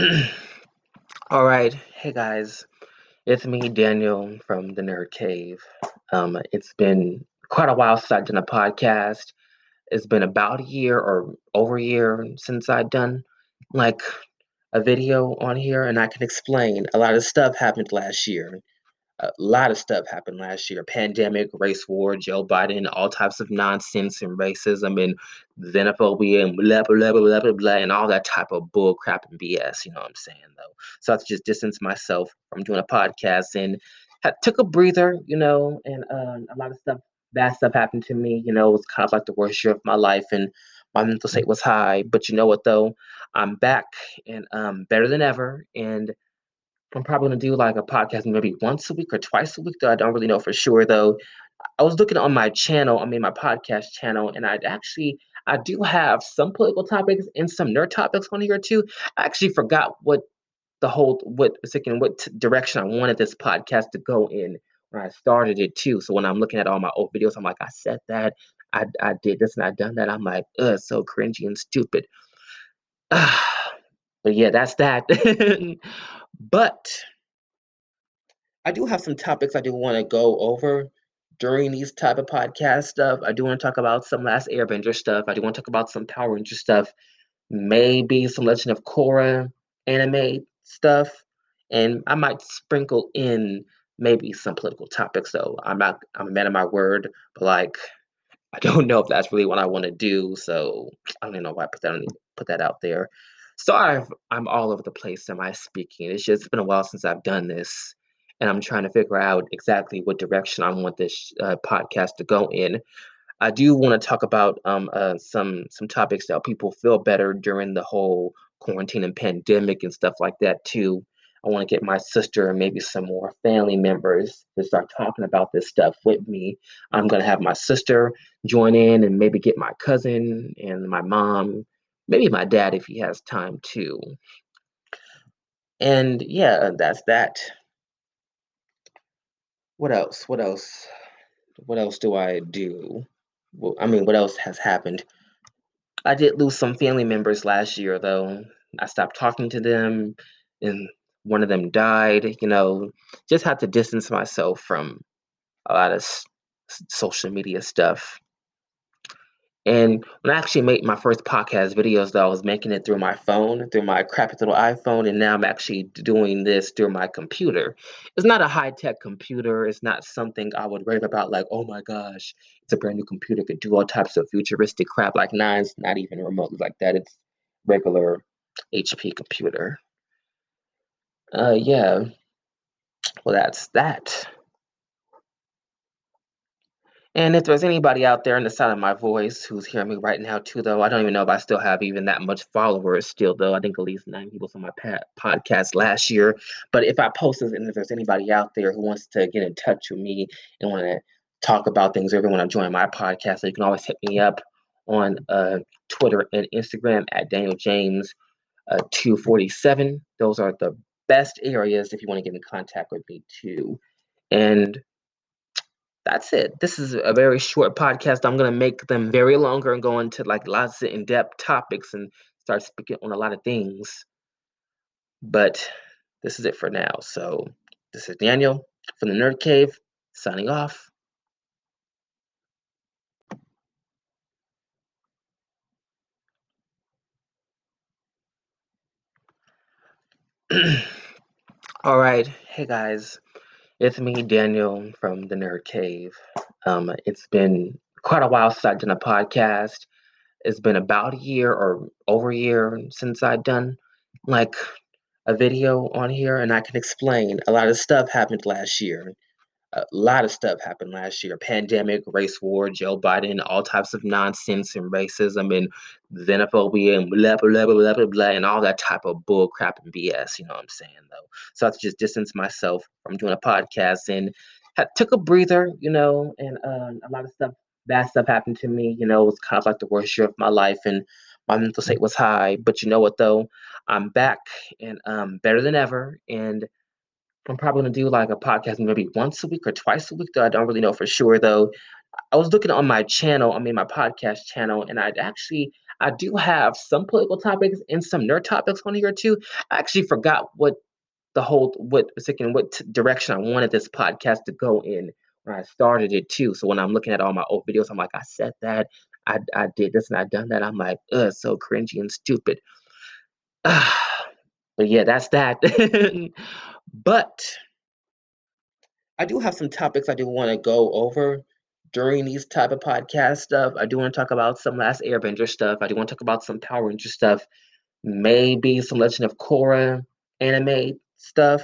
All right. Hey guys, it's me, Daniel from the Nerd Cave. Um, it's been quite a while since I've done a podcast. It's been about a year or over a year since I've done like a video on here, and I can explain a lot of stuff happened last year a lot of stuff happened last year pandemic race war joe biden all types of nonsense and racism and xenophobia and blah blah blah blah blah blah and all that type of bull crap and bs you know what i'm saying though. So i have to just distance myself from doing a podcast and had, took a breather you know and uh, a lot of stuff bad stuff happened to me you know it was kind of like the worst year of my life and my mental state was high. But you know what though? I'm back and um better than ever and I'm probably gonna do like a podcast maybe once a week or twice a week. Though I don't really know for sure. Though I was looking on my channel, I mean my podcast channel, and I actually I do have some political topics and some nerd topics on here too. I actually forgot what the whole what second what t- direction I wanted this podcast to go in when I started it too. So when I'm looking at all my old videos, I'm like, I said that, I I did this and I done that. I'm like, ugh, so cringy and stupid. but yeah, that's that. But I do have some topics I do want to go over during these type of podcast stuff. I do want to talk about some Last Airbender stuff. I do want to talk about some Power Ranger stuff, maybe some Legend of Korra anime stuff, and I might sprinkle in maybe some political topics. Though I'm not, I'm a man of my word, but like I don't know if that's really what I want to do. So I don't even know why I put that on, put that out there. Sorry if I'm all over the place in my speaking. It's just been a while since I've done this, and I'm trying to figure out exactly what direction I want this uh, podcast to go in. I do want to talk about um, uh, some some topics that people feel better during the whole quarantine and pandemic and stuff like that too. I want to get my sister and maybe some more family members to start talking about this stuff with me. I'm going to have my sister join in and maybe get my cousin and my mom maybe my dad if he has time too. And yeah, uh, that's that. What else? What else? What else do I do? Well, I mean, what else has happened? I did lose some family members last year, though. I stopped talking to them, and one of them died. You know, just had to distance myself from a lot of s- social media stuff. And when I actually made my first podcast videos, though, I was making it through my phone, through my crappy little iPhone, and now I'm actually doing this through my computer. It's not a high tech computer. It's not something I would rave about, like, oh my gosh, it's a brand new computer, could do all types of futuristic crap. Like, nine's not even remotely like that. It's regular HP computer. Uh, yeah. Well, that's that. And if there's anybody out there in the sound of my voice who's hearing me right now too, though, I don't even know if I still have even that much followers still, though. I think at least nine people on my podcast last year. But if I post this and if there's anybody out there who wants to get in touch with me and want to talk about things, or everyone to join my podcast, so you can always hit me up on uh, Twitter and Instagram at Daniel James uh, 247. Those are the best areas if you want to get in contact with me too. And that's it. This is a very short podcast. I'm gonna make them very longer and go into like lots of in-depth topics and start speaking on a lot of things. But this is it for now. So this is Daniel from the Nerd Cave signing off. All right. Hey guys. It's me, Daniel from the Nerd Cave. Um, it's been quite a while since I've done a podcast. It's been about a year or over a year since I've done like a video on here, and I can explain a lot of stuff happened last year a lot of stuff happened last year pandemic race war joe biden all types of nonsense and racism and xenophobia and blah blah blah blah blah blah and all that type of bull crap and bs you know what i'm saying though? So i have to just distance myself from doing a podcast and had, took a breather you know and uh, a lot of stuff bad stuff happened to me you know it was kind of like the worst year of my life and my mental state was high but you know what though? I'm back and um better than ever and I'm probably gonna do like a podcast maybe once a week or twice a week. Though I don't really know for sure. Though I was looking on my channel, I mean my podcast channel, and I actually I do have some political topics and some nerd topics on here too. I actually forgot what the whole what second what direction I wanted this podcast to go in when I started it too. So when I'm looking at all my old videos, I'm like, I said that, I I did this and I done that. I'm like, ugh, so cringy and stupid. but yeah, that's that. but I do have some topics I do want to go over during these type of podcast stuff. I do want to talk about some Last Airbender stuff. I do want to talk about some Power Ranger stuff. Maybe some Legend of Korra anime stuff,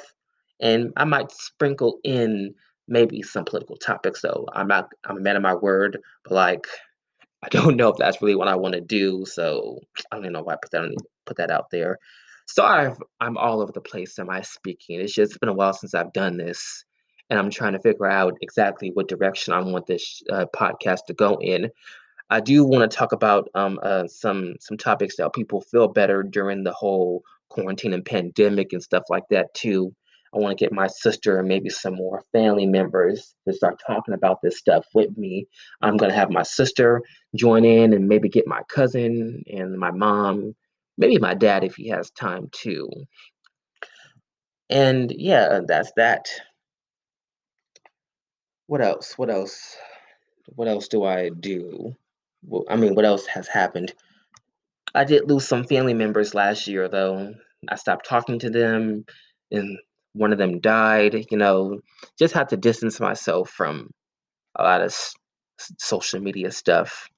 and I might sprinkle in maybe some political topics. Though I'm not, I'm a man of my word, but like I don't know if that's really what I want to do. So I don't even know why I put that on, put that out there. Sorry, if I'm all over the place. Am I speaking? It's just been a while since I've done this, and I'm trying to figure out exactly what direction I want this uh, podcast to go in. I do want to talk about um, uh, some some topics that people feel better during the whole quarantine and pandemic and stuff like that too. I want to get my sister and maybe some more family members to start talking about this stuff with me. I'm to have my sister join in and maybe get my cousin and my mom, maybe my dad if he has time too. And yeah, that's that. What else? What else? What else do I do? Well, I mean, what else has happened? I did lose some family members last year, though. I stopped talking to them, and one of them died. You know, just had to distance myself from a lot of s- social media stuff.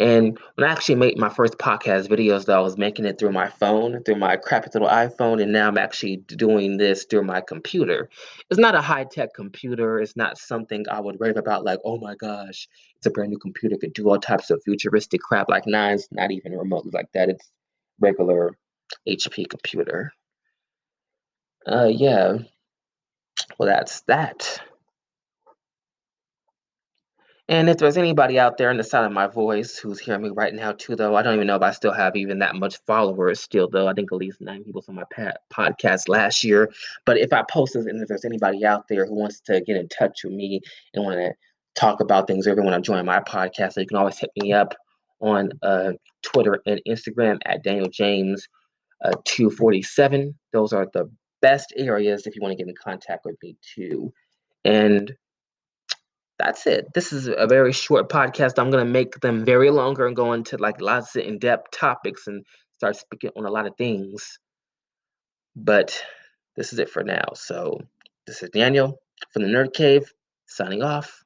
And when I actually made my first podcast videos, though, I was making it through my phone, through my crappy little iPhone, and now I'm actually doing this through my computer. It's not a high tech computer. It's not something I would rave about, like, oh my gosh, it's a brand new computer, could do all types of futuristic crap. Like, nah, it's not even remotely like that. It's regular HP computer. Uh, yeah. Well, that's that. And if there's anybody out there in the sound of my voice who's hearing me right now too, though, I don't even know if I still have even that much followers still, though. I think at least nine people on my pa- podcast last year. But if I post this and if there's anybody out there who wants to get in touch with me and want to talk about things or want to join my podcast, so you can always hit me up on uh, Twitter and Instagram at Daniel James uh, 247. Those are the best areas if you want to get in contact with me too. And that's it. This is a very short podcast. I'm gonna make them very longer and go into like lots of in-depth topics and start speaking on a lot of things. But this is it for now. So this is Daniel from the Nerd Cave signing off.